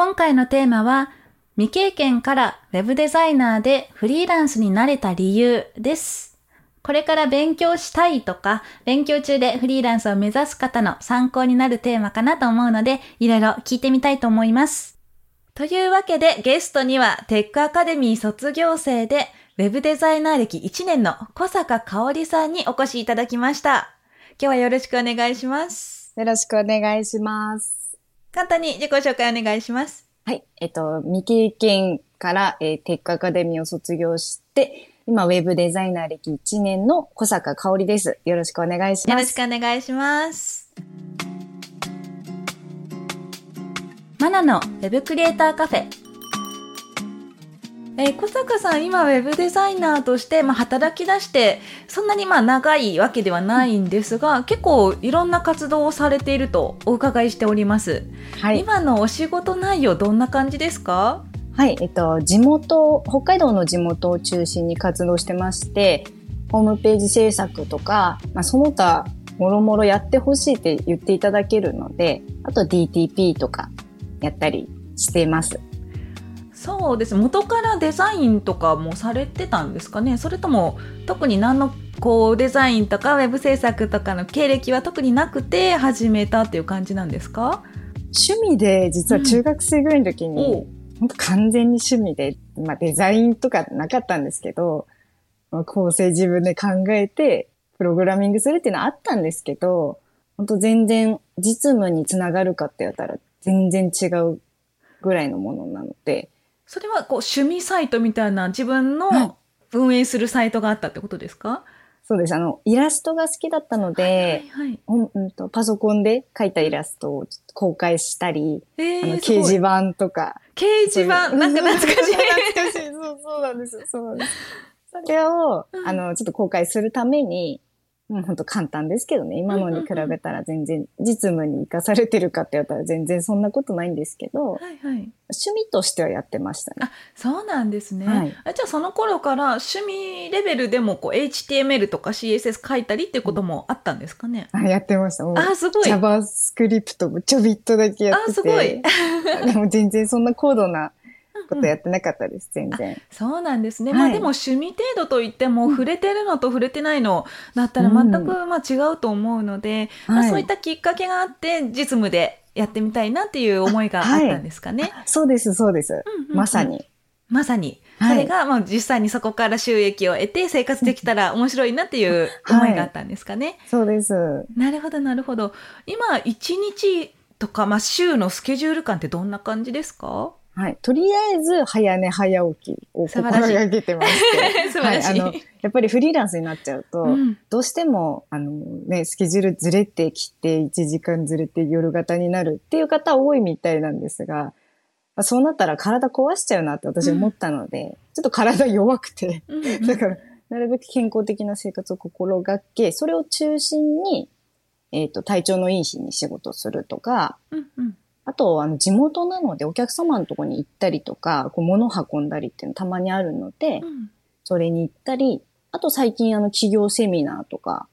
今回のテーマは、未経験からウェブデザイナーでフリーランスになれた理由です。これから勉強したいとか、勉強中でフリーランスを目指す方の参考になるテーマかなと思うので、いろいろ聞いてみたいと思います。というわけで、ゲストにはテックアカデミー卒業生で、ウェブデザイナー歴1年の小坂香織さんにお越しいただきました。今日はよろしくお願いします。よろしくお願いします。簡単に自己紹介お願いします。はい。えっと、未経験から、えーテックアカデミーを卒業して、今、ウェブデザイナー歴1年の小坂香織です。よろしくお願いします。よろしくお願いします。マナのウェブクリエイターカフェ。えー小坂さん、今ウェブデザイナーとして、まあ、働き出して、そんなにまあ長いわけではないんですが、結構いろんな活動をされているとお伺いしております。はい。今のお仕事内容どんな感じですか？はい。えっと、地元、北海道の地元を中心に活動してまして、ホームページ制作とか、まあ、その他、もろもろやってほしいって言っていただけるので、あと DTP とかやったりしてます。そうです。元からデザインとかもされてたんですかね？それとも特に何のこうデザインとかウェブ制作とかの経歴は特になくて始めたっていう感じなんですか？趣味で、実は中学生ぐらいの時に、おう。本当完全に趣味で、まあデザインとかなかったんですけど、まあ構成自分で考えて、プログラミングするっていうのはあったんですけど、本当全然実務につながるかって言ったら全然違うぐらいのものなので、それはこう趣味サイトみたいな自分はいの運営するサイトがあったってことですか、そうです。あの、イラストが好きだったので、はいはいうんうんとパソコンで描いたイラストを公開したり、えー、あの掲示板とか、掲示板？なんか懐かしい 懐かしい。そう、そうなんですよ。そうなんです。それを、うんあの、ちょっと公開するために、もう本当簡単ですけどね。今のに比べたら全然、実務に活かされてるかって言ったら全然そんなことないんですけど、はいはい趣味としてはやってましたね。あそうなんですね、はいあじゃあその頃から趣味レベルでもこう HTML とか CSS 書いたりっていうこともあったんですかね、あやってました。もうあすごい JavaScript もちょびっとだけやってて。あすごい。でも全然そんな高度なことやってなかったです、全然。そうなんですね。はいまあでも趣味程度といっても、触れてるのと触れてないのだったら全くまあ違うと思うので、まあはいそういったきっかけがあって実務でやってみたいなっていう思いがあったんですかね。そうです、そうです。うんうんうんまさ。に。まさに。はいそれがまあ実際にそこから収益を得て生活できたら面白いなっていう思いがあったんですかね。そうです。なるほどなるほど。今一日とかまあ週のスケジュール感ってどんな感じですか？はい。とりあえず、早寝早起きを心がけてまして。素晴らしい。はい。あの、やっぱりフリーランスになっちゃうと、うんどうしても、あのね、スケジュールずれてきて、1時間ずれて夜型になるっていう方多いみたいなんですが、まあそうなったら体壊しちゃうなって私思ったので、ちょっと体弱くて、うんうん だから、なるべく健康的な生活を心がけ、それを中心に、えっ、と、体調のいい日に仕事するとか、うんうんあと、あの、地元なのでお客様のとこに行ったりとか、こう物運んだりっていうのたまにあるので、うん。それに行ったり、あと最近あの、企業セミナーとか、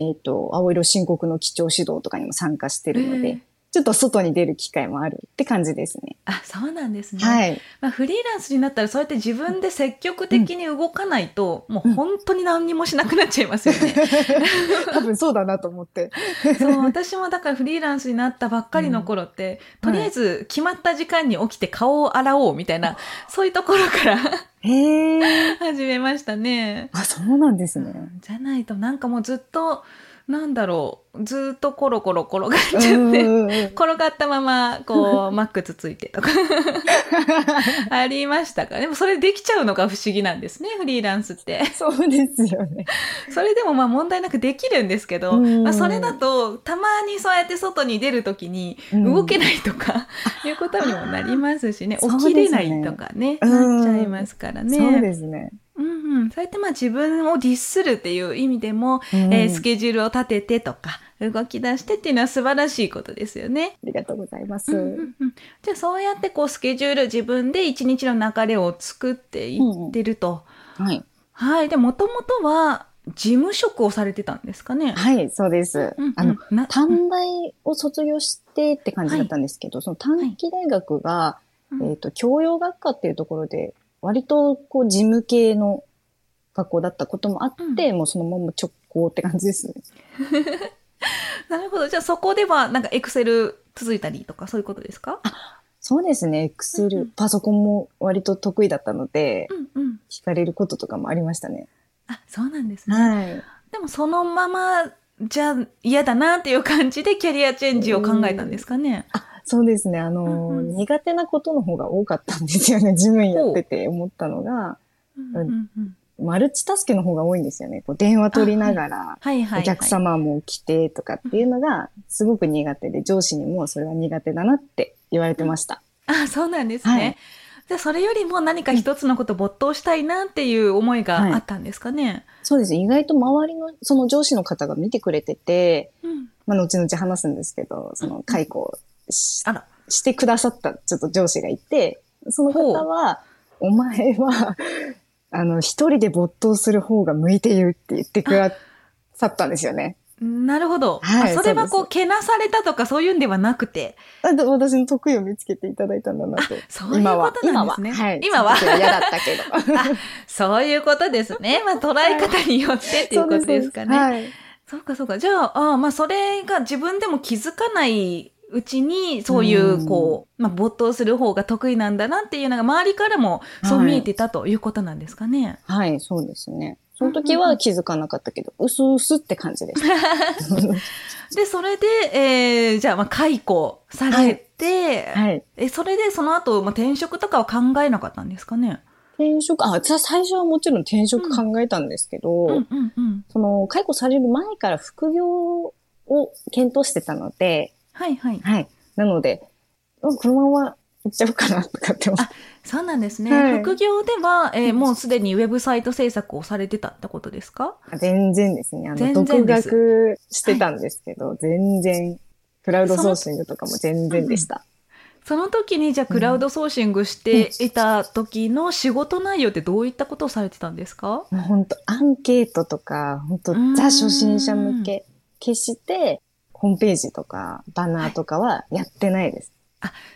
えっ、と、青色申告の基調指導とかにも参加してるので、えーちょっと外に出る機会もあるって感じですね。あそうなんですね。はい。まあ、フリーランスになったらそうやって自分で積極的に動かないと、もう本当に何にもしなくなっちゃいますよね。多分そうだなと思って。そう私もだからフリーランスになったばっかりの頃って、うんとりあえず決まった時間に起きて顔を洗おうみたいな、そういうところからへえ。始めましたね。あ、そうなんですね。じゃないとなんかもうずっとなんだろうずっとコロコロ転がっちゃって。転がったまま、こう、マックつついてとか、ありましたか？でもそれできちゃうのが不思議なんですね、フリーランスって。そうですよね。それでもまあ問題なくできるんですけど、うんまあ、それだとたまにそうやって外に出るときにうん動けないとか、いうことにもなりますしね、起きれないとかね、うんなっちゃいますからね。そうですね。うんうん、そうやってまあ自分をディスるっていう意味でも、うんえースケジュールを立ててとか動き出してっていうのは素晴らしいことですよね。ありがとうございます。うんうんうんじゃあそうやってこうスケジュール自分で一日の流れを作っていってると。はい。はい。で、もともとは事務職をされてたんですかね。はい、そうです。うんうんあの、な短大を卒業してって感じだったんですけど、その短期大学が、うんえっ、と、教養学科っていうところで、割とこう事務系の学校だったこともあって、もうそのまま直行って感じですね。なるほど。じゃあそこでは、なんかエクセル続いたりとか、そういうことですか？そうですね、エクセル、うんうんパソコンも割と得意だったので、うんうん。聞かれることとかもありましたね。あ、そうなんですね。はい。でもそのまま、じゃあ嫌だなっていう感じでキャリアチェンジを考えたんですかね？そうですね、あの、うんうん苦手なことの方が多かったんですよね、事務員やってて思ったのが、うんうんうんマルチタスクの方が多いんですよね。こう電話取りながら、はいはい、はい。お客様も来てとかっていうのがすごく苦手で、上司にもそれは苦手だなって言われてました。あ、そうなんですね。はいじゃあそれよりも何か一つのこと没頭したいなっていう思いがあったんですかね。そうです。意外と周りの、その上司の方が見てくれてて、うん。まあ、後々話すんですけど、その解雇あら。してくださったちょっと上司がいて、その方は、お前は、あの、一人で没頭する方が向いているって言ってくださったんですよね。なるほど。はいあそれはこう、けなされたとかそういうんではなくて。私の得意を見つけていただいたんだなと。そういうことなんですね。今は。はい。今は嫌だったけど。あそういうことですね。まあ、捉え方によってっていうことですかね。はい。そうかそうか。じゃあ、あまあ、それが自分でも気づかないうちに、そういうう、んこう、まあ、没頭する方が得意なんだなっていうのが、周りからもそう見えてたということなんですかね。はい、そうですね。その時は気づかなかったけど、うすうすって感じでした。で、それで、えー、じゃあ、まあ、解雇されて、はい。え、それでその後、まあ、転職とかは考えなかったんですかね。転職、あ、さ最初はもちろん転職考えたんですけど、うんうんうん。その、解雇される前から副業を検討してたので、はいはい。はい。なので、うんこのまま行っちゃおうかなとかって思って。そうなんですね。はい副業では、えーもうすでにウェブサイト制作をされてたってことですか？全然ですね。あ全の、独然です学してたんですけど、全然、クラウドソーシングとかも全然でした。その時にじゃあクラウドソーシングしていた時の仕事内容ってどういったことをされてたんですか？本当アンケートとか、本当ザ初心者向け、決して、ホームページとか、バナーとかはやってないです。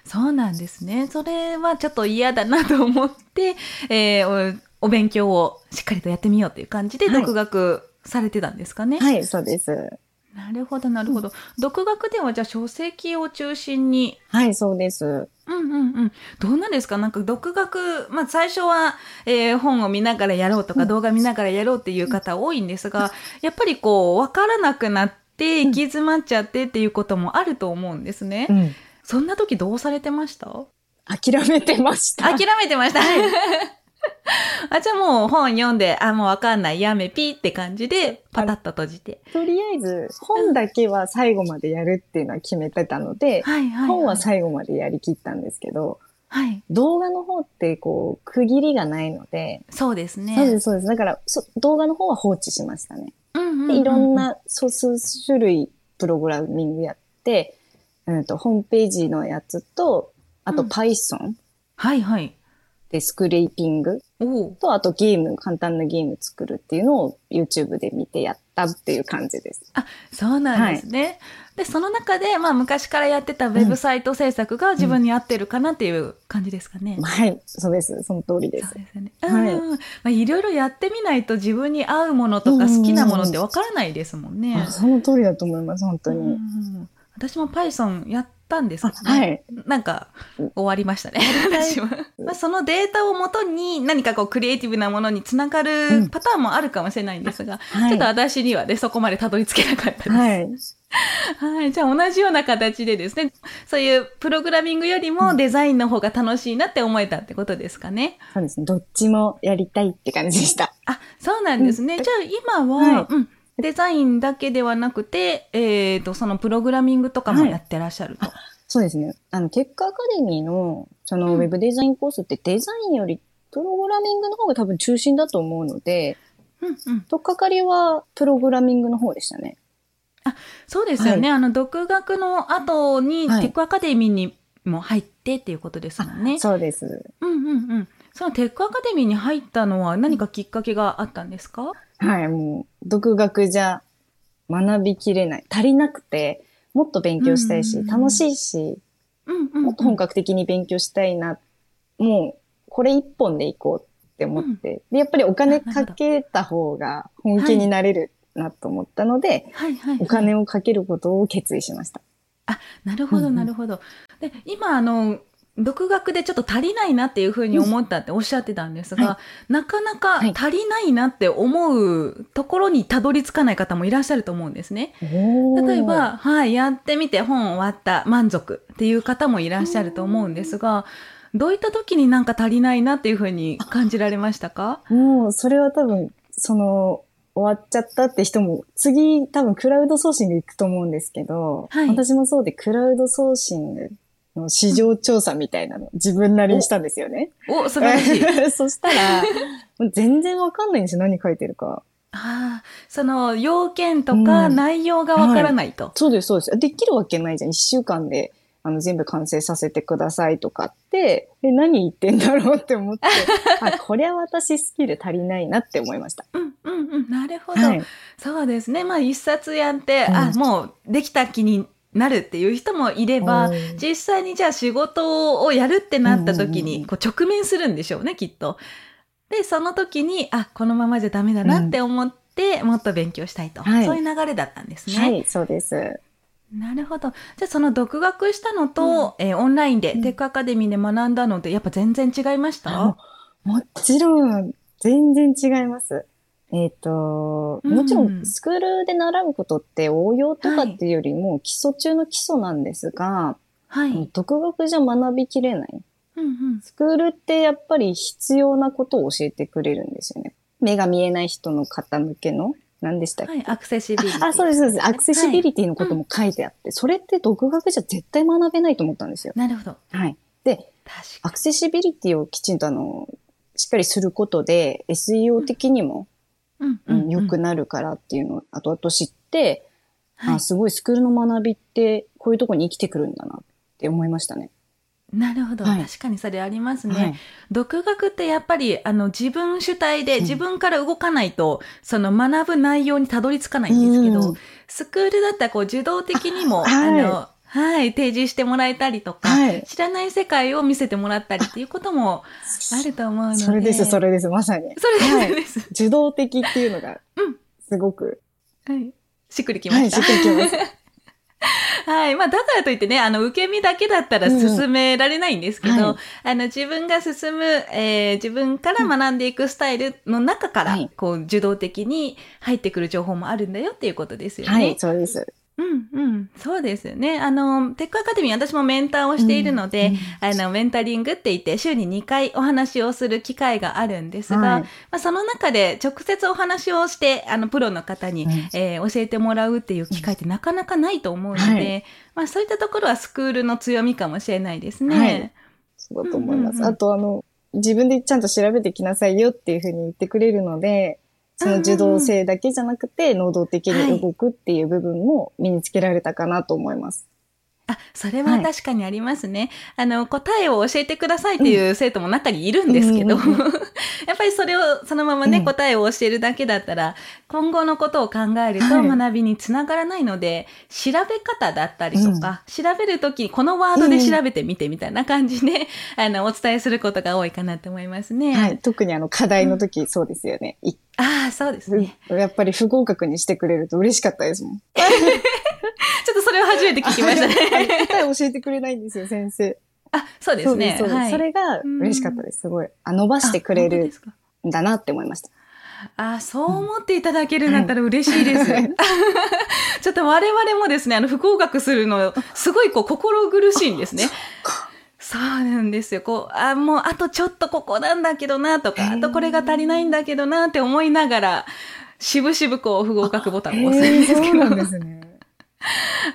そうなんですね。それはちょっと嫌だなと思って、えーおお勉強をしっかりとやってみようという感じではい独学されてたんですかね？はい、そうです。なるほど、なるほど。独学ではじゃあ書籍を中心にはい、そうです。うんうんうん。どうなんですか？なんか独学、まあ最初は、えー本を見ながらやろうとか、うん動画見ながらやろうっていう方多いんですが、やっぱりこう、わからなくなって、うん行き詰まっちゃってっていうこともあると思うんですね。うん。そんな時どうされてました？諦めてました。諦めてました。あ、じゃあもう本読んで、あ、もうわかんない、やめピーって感じで、パタッと閉じて。とりあえず、本だけは最後までやるっていうのは決めてたので、はいはい、本は最後までやりきったんですけど、はい。動画の方ってこう、区切りがないので、そうですね。そうです、そうです。だから、そ動画の方は放置しましたね。いろん。な、そう数種類プログラミングやって、うんと、ホームページのやつと、あとうん Python はいはい。でスクレーピング。と、あとゲーム、簡単なゲーム作るっていうのを YouTube で見てやったっていう感じです。そうなんですね。で、その中で、まあ昔からやってたウェブサイト制作が自分に合ってるかなっていう感じですかね。はい、そうです。その通りです。そうですよね。はいうん。まあいろいろやってみないと自分に合うものとか好きなものってわからないですもんねあ。その通りだと思います、本当うんうに。ん私も Python やったんですけど、あはい。なんか終わりましたね。私は。まあそのデータをもとに何かこうクリエイティブなものにつながるパターンもあるかもしれないんですが、はいちょっと私にはね、そこまでたどり着けなかったです。はい。はい。じゃあ同じような形でですね、そういうプログラミングよりもデザインの方が楽しいなって思えたってことですかね。そうですね。どっちもやりたいって感じでした。あ、そうなんですね。じゃあ今は、はいうん、デザインだけではなくて、えっ、と、そのプログラミングとかもやってらっしゃると。そうですね。あの、テックアカデミーの、その、うんウェブデザインコースってデザインより、プログラミングの方が多分中心だと思うので、うんうん。とっかかりは、プログラミングの方でしたね。そうですよね。あの、独学の後に、はいテックアカデミーにも入ってっていうことですもんね。そうです。うんうんうん。そのテックアカデミーに入ったのは何かきっかけがあったんですか？はい、もう、独学じゃ学びきれない。足りなくて、もっと勉強したいし、うん楽しいし、うんうん、うん。もっと本格的に勉強したいなっもう、これ一本でいこうって思って、で、やっぱりお金かけた方が本気になれるなと思ったので、はいはい、はい。お金をかけることを決意しました。なるほど、うんうんなるほど。で、今、あの、独学でちょっと足りないなっていうふうに思ったっておっしゃってたんですが、はなかなかはい。足りないなって思うところにたどり着かない方もいらっしゃると思うんですね。例えば、はい、やってみて本終わった、満足っていう方もいらっしゃると思うんですが、どういった時になんか足りないなっていうふうに感じられましたか？もう、それは多分、その、終わっちゃったって人も、次多分クラウドソーシング行くと思うんですけど、はい。私もそうでクラウドソーシングの市場調査みたいなの自分なりにしたんですよね。お、素晴らしい。そしたら、全然わかんないんですよ、何書いてるか。ああ、その要件とかうん内容がわからないと。そうです、そうです。できるわけないじゃん。一週間で、あの、全部完成させてくださいとかって、え、何言ってんだろうって思って、あ、こりゃ私スキル足りないなって思いました。うんうんうん、なるほど。はい。そうですね。まあ一冊やって、うんあ、もうできた気になるっていう人もいれば、うん実際にじゃあ仕事をやるってなった時うんうんうんにこう直面するんでしょうね、きっと。で、その時に、あ、このままじゃダメだなって思って、もっと勉強したいと、はいそういう流れだったんですね。はい、そうです。なるほど。じゃあその独学したのと、えーオンラインでうんテックアカデミーで学んだので、やっぱ全然違いました、あもちろん、全然違います。えっ、と、うんもちろん、スクールで習うことって応用とかっていうよりも基礎中の基礎なんですが、はい。独学じゃ学びきれない。うんうん。スクールってやっぱり必要なことを教えてくれるんですよね。目が見えない人の方向けの、何でしたっけ、はい、アクセシビリティ。あ、そうです、そうです。アクセシビリティのことも書いてあって、それって独学じゃ絶対学べないと思ったんですよ。なるほど。はい。で、確アかクセシビリティをきちんとあの、しっかりすることで、SEO 的にも、良くななるからっていうのを後々知って、はい。あ、すごいスクールの学びってこういうとこに生きてくるんだなって思いましたね。なるほど、はい。確かにそれありますね。はい。独学ってやっぱりあの自分主体でうん。自分から動かないと、その学ぶ内容にたどり着かないんですけど、うん。スクールだったらこう受動的にも、あはい。の、はい、提示してもらえたりとか、はい知らない世界を見せてもらったりっていうこともあると思うので。それです、それ。れです、まさに。それです、はいそれです。受動的っていうのがうん、すごく、はい。しっくりきまはい、した。しっくりきます。はい。まあ、だからといってね、あの、受け身だけだったら進められないんですけど、うんはいあの、自分が進む、えー自分から学んでいくスタイルの中から、はいこう、受動的に入ってくる情報もあるんだよっていうことですよね。はい、そうです。うん、うん。そうですよね。あの、テックアカデミー、私もメンターをしているので、あの、メンタリングって言って、週に2回お話をする機会があるんですが、はいまあ、その中で直接お話をして、あの、プロの方に、うんえー教えてもらうっていう機会ってなかなかないと思うので、はいまあ、そういったところはスクールの強みかもしれないですね。はいそうだと思います。うんうんうんあと、あの、自分でちゃんと調べてきなさいよっていうふうに言ってくれるので、その受動性だけじゃなくて、能動的に動くっていう部分も身につけられたかなと思います。あ、それは確かにありますね。あの、答えを教えてくださいっていう生徒も中にいるんですけど、うんうんうん やっぱりそれをそのままね、うん答えを教えるだけだったら、今後のことを考えるとはい学びにつながらないので、調べ方だったりとか、調べるときにこのワードで調べてみてみたいな感じで、あの、お伝えすることが多いかなと思いますね。はい。特にあの、課題の時、そうですよね。いああ、そうですね。やっぱり不合格にしてくれると嬉しかったですもん。ちょっとそれを初めて聞きましたね。教えてくれないんですよ、先生。あ、そうですね。そはい。それが嬉しかったです。すごい。あ、伸ばしてくれるんだなって思いました。あ、そう思っていただけるんだったら嬉しいです。はい ちょっと我々もですね、あの、不合格するの、すごいこう、心苦しいんですね。そうなんですよ。こう、あ、もう、あとちょっとここなんだけどな、とか、あとこれが足りないんだけどな、って思いながら、しぶしぶこう、不合格ボタンを押すんですけど。そうなんですね。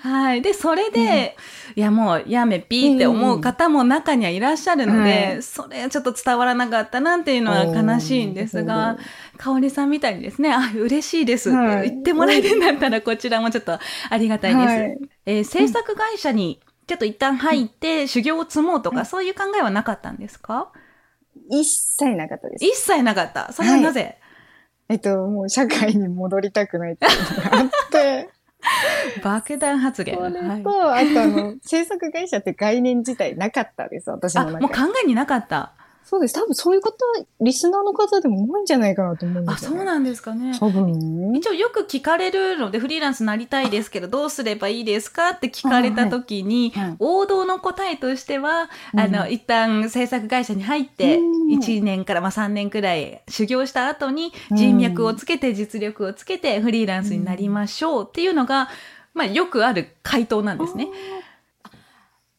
はい。で、それで、いやもうやめピーって思う方も中にはいらっしゃるので、はいそれちょっと伝わらなかったなっていうのは悲しいんですが、かおりさんみたいにですね、あ、嬉しいです。ってはい。言ってもらえるんだったら、こちらもちょっとありがたいです。はい。えー制作会社にちょっと一旦入って修行を積もうとか、そういう考えはなかったんですか？一切なかったです。一切なかった。それはなぜ、えっと、もう社会に戻りたくないっていうのがあって、爆弾発言。それと、はいあとあの、制作会社って概念自体なかったです、私あ、の中もう考えになかった。そうです。多分そういう方、リスナーの方でも多いんじゃないかなと思うんであ、すよ、ね。そうなんですかね。多分。一応よく聞かれるので、フリーランスになりたいですけど、どうすればいいですかって聞かれた時に、はいはい王道の答えとしては、うんあの、一旦制作会社に入って、うん1年からまあ3年くらい修行した後にうん人脈をつけて実力をつけてフリーランスになりましょうっていうのが、まあよくある回答なんですね。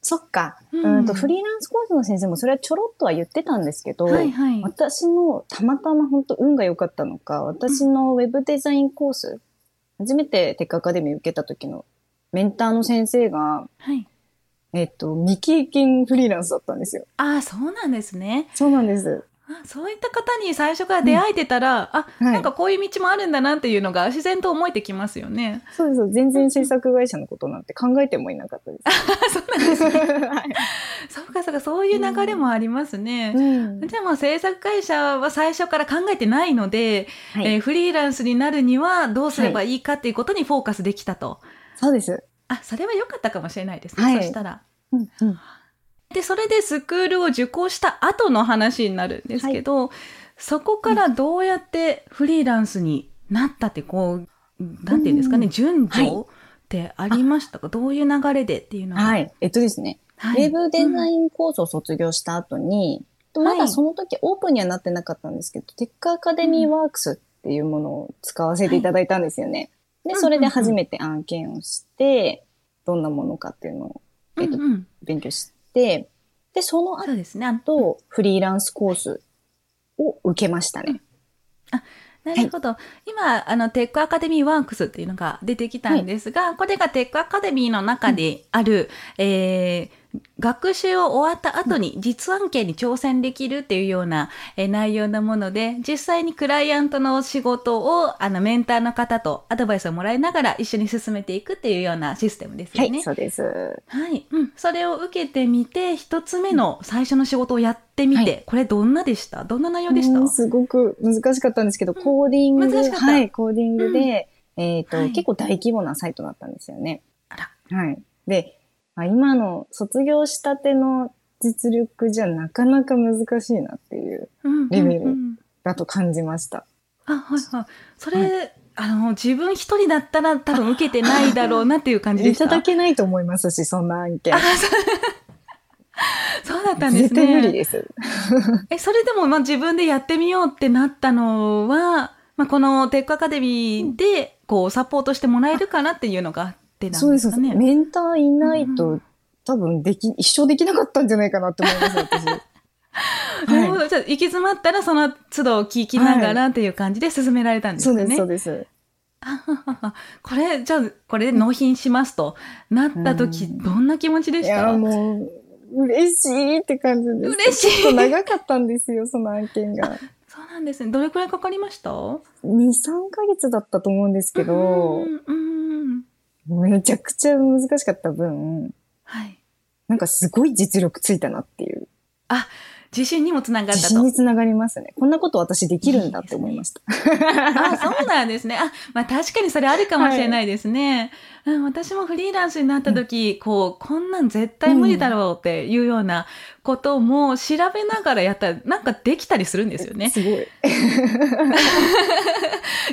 そっか。ううんんと、フリーランスコースの先生もそれはちょろっとは言ってたんですけど、はいはい。私のたまたま本当運が良かったのか、私のウェブデザインコース、初めてテックアカデミー受けた時のメンターの先生が、はい。えっと、未経験フリーランスだったんですよ。ああ、そうなんですね。そうなんです。あそういった方に最初から出会えてたら、あ、はいなんかこういう道もあるんだなっていうのが自然と思えてきますよね。そうです。全然制作会社のことなんて考えてもいなかったです。あ そうなんですね。はいそうかそうか、そういう流れもありますね。うんじゃあもう制作会社は最初から考えてないので、はいえーフリーランスになるにはどうすればいいかっていうことにフォーカスできたと。そうです。あ、それは良かったかもしれないですね。はいそしたら。うんうんで、それでスクールを受講した後の話になるんですけど、そこからどうやってフリーランスになったって、こう、なんていうんですかね、うん。順はい。序ってありましたか、どういう流れでっていうのは。はい。えっとですね。はい。ウェブデザインコースを卒業した後に、ん。まだその時オープンにはなってなかったんですけど、テックアカデミーワークスっていうものを使わせていただいたんですよね。で、それで初めて案件をして、どんなものかっていうのをえっとうんうん。勉強して、で、そのそうですね。あ後、フリーランスコースを受けましたね。なるほど。今、あの、テックアカデミーワークスっていうのが出てきたんですが、これがテックアカデミーの中である、えー学習を終わった後に実案件に挑戦できるっていうような、えー内容のもので、実際にクライアントの仕事を、あの、メンターの方とアドバイスをもらいながら一緒に進めていくっていうようなシステムですはい、よね。そうです。はい。うん。それを受けてみて、一つ目の最初の仕事をやってみて、はいこれどんなでした？どんな内容でした？うんすごく難しかったんですけど、コーディング、難しかったはい、コーディングで、えっ、と、はい結構大規模なサイトだったんですよね。あら。はい。で、あ今の卒業したての実力じゃなかなか難しいなっていう、うんレベルうんうんだと感じました。あ、はいはい。それ、あの、自分一人だったら多分受けてないだろうなっていう感じでした？いただけないと思いますし、そんな案件あ。そうだったんですね。絶対無理です。え、それでも、まあ、自分でやってみようってなったのは、まあ、このテックアカデミーで、こう、サポートしてもらえるかなっていうのがあってなんそうです。かね。メンターいないと、うん多分でき、一生できなかったんじゃないかなって思います、私。は なるほど。じゃあ、行き詰まったら、その都度聞きながらっていう感じで進められたんい。ですかね。そうです、そうです。これ、じゃあ、これで納品しますとなった時、うんどんな気持ちでした？いや、もう、嬉しいって感じです。嬉しいちょっと長かったんですよ、その案件が。そうなんですね。どれくらいかかりました？2、3ヶ月だったと思うんですけど、うんうんめちゃくちゃ難しかった分、はい。なんかすごい実力ついたなっていう。あ、自信にもつながっ自たと。信につながりますね。こんなこと私できるんだって思いました。あ、そうなんですね。あ、まあ確かにそれあるかもしれないですね。うん、私もフリーランスになった時、こう、こんなん絶対無理だろうっていうようなことも調べながらやったら、なんかできたりするんですよね。すごい。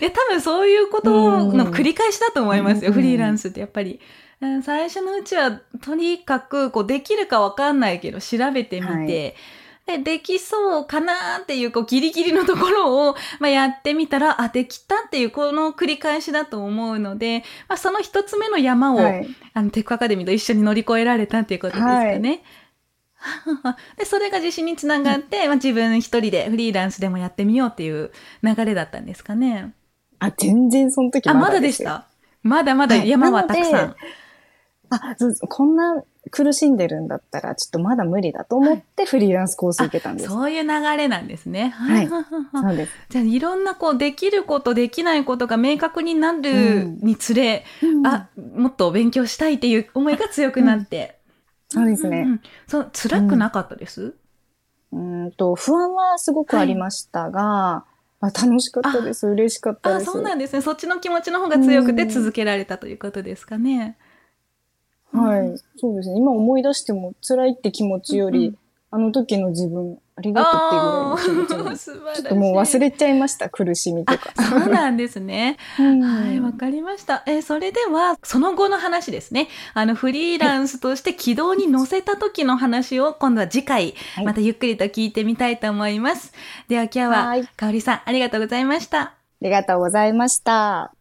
え、多分そういうことの繰り返しだと思いますよ、うんフリーランスってやっぱり。うん最初のうちは、とにかく、こう、できるかわかんないけど、調べてみて、で、できそうかなっていう、こう、ギリギリのところを、まあ、やってみたら、あ、できたっていう、この繰り返しだと思うので、まあ、その一つ目の山を、はい。あの、テックアカデミーと一緒に乗り越えられたっていうことですかね。で、それが自信につながって、まあ、自分一人でフリーランスでもやってみようっていう流れだったんですかね。あ、全然その時あ、ままだでしだですよ。た。まだまだはい山はたくさん。あそうそうこんな苦しんでるんだったら、ちょっとまだ無理だと思ってフリーランスコース受けたんです。そういう流れなんですね。はいはははそうです。じゃあいろんなこうできることできないことが明確になるにつれ、あ、もっと勉強したいっていう思いが強くなって。そうですねんんんそう、辛くなかったです、うーんと、不安はすごくありましたが、あ楽しかったです。嬉しかったあ、です。そうなんですね。そっちの気持ちの方が強くてうん続けられたということですかね。はい。そうですね。今思い出しても辛いって気持ちより、うんうんあの時の自分、ありがとうっていうぐらいの気持ちちょっともう忘れちゃいました、苦しみとか。そうなんですね。うんはい、わかりました。えーそれでは、その後の話ですね。あの、フリーランスとして軌道に乗せた時の話を、今度は次回、はいまたゆっくりと聞いてみたいと思います。では今日は、はいかおりさん、ありがとうございました。ありがとうございました。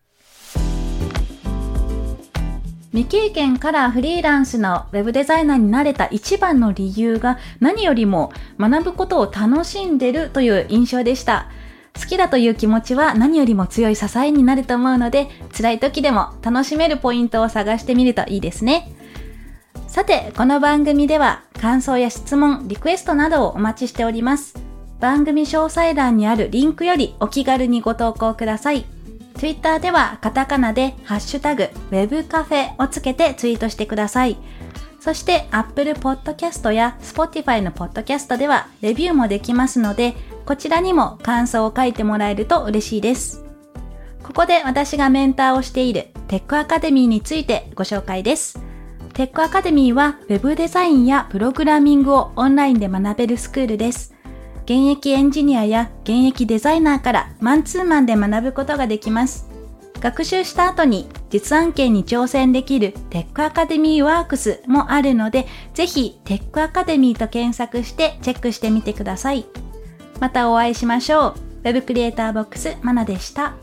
未経験からフリーランスのウェブデザイナーになれた一番の理由が何よりも学ぶことを楽しんでるという印象でした。好きだという気持ちは何よりも強い支えになると思うので、辛い時でも楽しめるポイントを探してみるといいですね。さて、この番組では感想や質問、リクエストなどをお待ちしております。番組詳細欄にあるリンクよりお気軽にご投稿ください。Twitter ではカタカナでハッシュタグ Web カフェをつけてツイートしてください。そして Apple Podcast や Spotify の Podcast ではレビューもできますので、こちらにも感想を書いてもらえると嬉しいです。ここで私がメンターをしているテックアカデミーについてご紹介です。テックアカデミーは Web デザインやプログラミングをオンラインで学べるスクールです。現役エンジニアや現役デザイナーからマンツーマンで学ぶことができます。学習した後に実案件に挑戦できるテックアカデミーワークスもあるので、ぜひテックアカデミーと検索してチェックしてみてください。またお会いしましょう。Web クリエイターボックスマナでした。